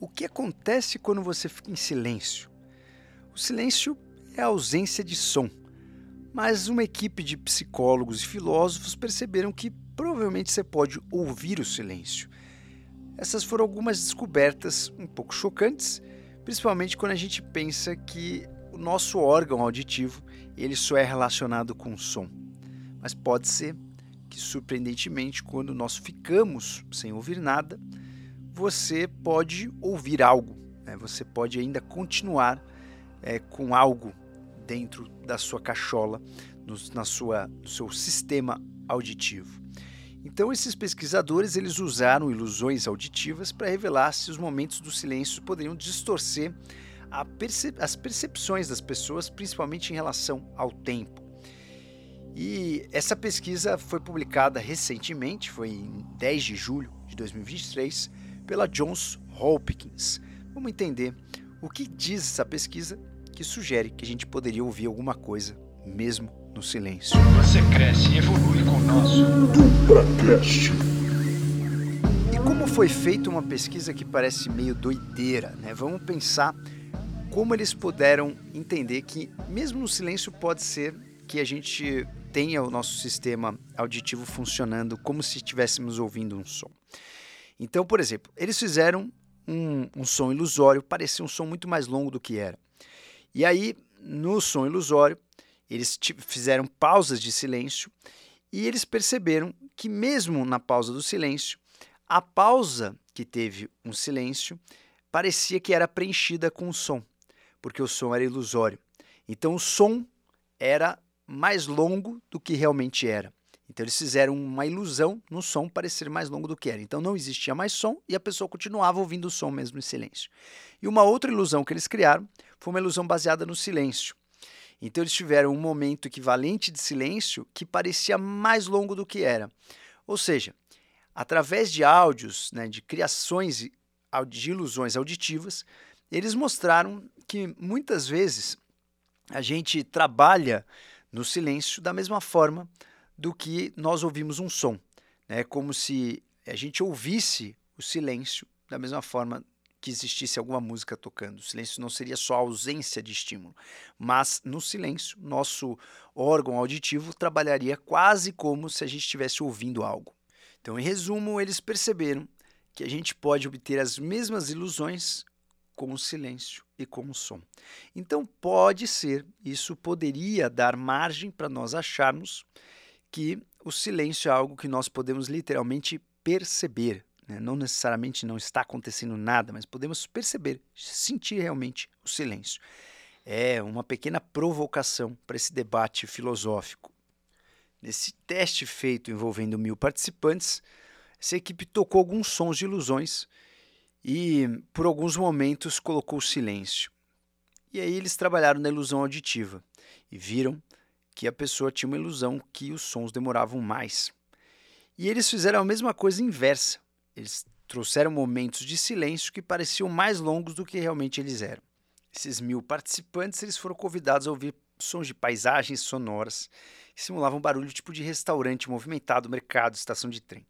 O que acontece quando você fica em silêncio? O silêncio é a ausência de som, mas uma equipe de psicólogos e filósofos perceberam que provavelmente você pode ouvir o silêncio. Essas foram algumas descobertas um pouco chocantes, principalmente quando a gente pensa que o nosso órgão auditivo ele só é relacionado com o som. Mas pode ser que, surpreendentemente, quando nós ficamos sem ouvir nada, você pode ouvir algo, né? você pode ainda continuar é, com algo dentro da sua cachola, no, na sua, no seu sistema auditivo. Então esses pesquisadores eles usaram ilusões auditivas para revelar se os momentos do silêncio poderiam distorcer as percepções das pessoas, principalmente em relação ao tempo. E essa pesquisa foi publicada recentemente, foi em 10 de julho de 2023, pela Johns Hopkins. Vamos entender o que diz essa pesquisa que sugere que a gente poderia ouvir alguma coisa mesmo no silêncio. Você cresce e evolui com o nosso DupraCast. E como foi feita uma pesquisa que parece meio doideira, né? Vamos pensar como eles puderam entender que mesmo no silêncio pode ser que a gente tenha o nosso sistema auditivo funcionando como se estivéssemos ouvindo um som. Então, por exemplo, eles fizeram um, um som ilusório, parecia um som muito mais longo do que era. E aí, no som ilusório, eles fizeram pausas de silêncio e eles perceberam que, mesmo na pausa do silêncio, a pausa que teve um silêncio parecia que era preenchida com som porque o som era ilusório. Então o som era mais longo do que realmente era. Então eles fizeram uma ilusão no som parecer mais longo do que era. Então não existia mais som e a pessoa continuava ouvindo o som mesmo em silêncio. E uma outra ilusão que eles criaram foi uma ilusão baseada no silêncio. Então eles tiveram um momento equivalente de silêncio que parecia mais longo do que era. Ou seja, através de áudios, né, de criações de ilusões auditivas, eles mostraram que muitas vezes a gente trabalha no silêncio da mesma forma do que nós ouvimos um som. É como se a gente ouvisse o silêncio da mesma forma que existisse alguma música tocando. O silêncio não seria só ausência de estímulo, mas no silêncio, nosso órgão auditivo trabalharia quase como se a gente estivesse ouvindo algo. Então, em resumo, eles perceberam que a gente pode obter as mesmas ilusões com o silêncio e com o som. Então, pode ser, isso poderia dar margem para nós acharmos que o silêncio é algo que nós podemos literalmente perceber. Né? Não necessariamente não está acontecendo nada, mas podemos perceber, sentir realmente o silêncio. É uma pequena provocação para esse debate filosófico. Nesse teste feito envolvendo mil participantes, essa equipe tocou alguns sons de ilusões e por alguns momentos colocou silêncio. E aí eles trabalharam na ilusão auditiva e viram que a pessoa tinha uma ilusão que os sons demoravam mais. E eles fizeram a mesma coisa inversa. Eles trouxeram momentos de silêncio que pareciam mais longos do que realmente eles eram. Esses mil participantes eles foram convidados a ouvir sons de paisagens sonoras que simulavam barulho tipo de restaurante movimentado, mercado, estação de trem.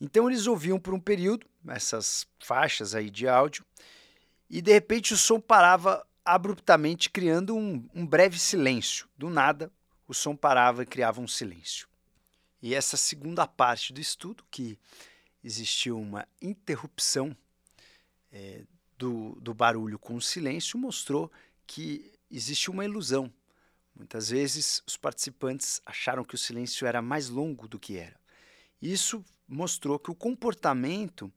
Então eles ouviam por um período essas faixas aí de áudio e de repente o som parava abruptamente, criando um, um breve silêncio. Do nada, o som parava e criava um silêncio. E essa segunda parte do estudo, que existiu uma interrupção é, do, do barulho com o silêncio, mostrou que existe uma ilusão. Muitas vezes os participantes acharam que o silêncio era mais longo do que era. Isso mostrou que o comportamento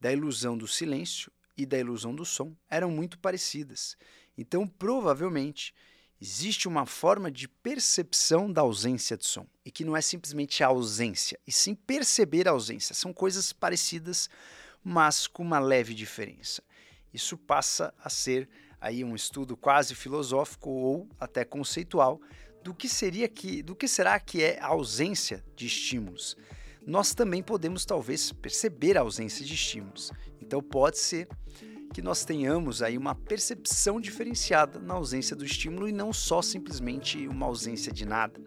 da ilusão do silêncio e da ilusão do som eram muito parecidas. Então, provavelmente, existe uma forma de percepção da ausência de som, e que não é simplesmente a ausência, e sim perceber a ausência. São coisas parecidas, mas com uma leve diferença. Isso passa a ser aí um estudo quase filosófico ou até conceitual do que seria que, do que será que é a ausência de estímulos nós também podemos talvez perceber a ausência de estímulos. Então pode ser que nós tenhamos aí uma percepção diferenciada na ausência do estímulo e não só simplesmente uma ausência de nada.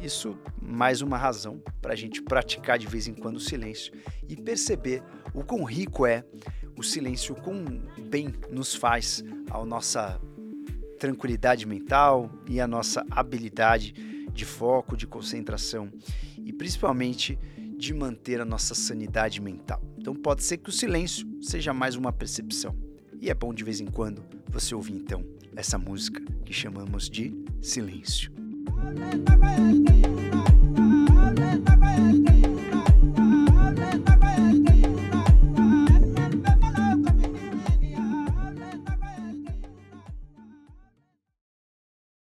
Isso mais uma razão para a gente praticar de vez em quando o silêncio e perceber o quão rico é o silêncio com bem nos faz, a nossa tranquilidade mental e a nossa habilidade de foco, de concentração e principalmente de manter a nossa sanidade mental. Então pode ser que o silêncio seja mais uma percepção. E é bom de vez em quando você ouvir então essa música que chamamos de silêncio.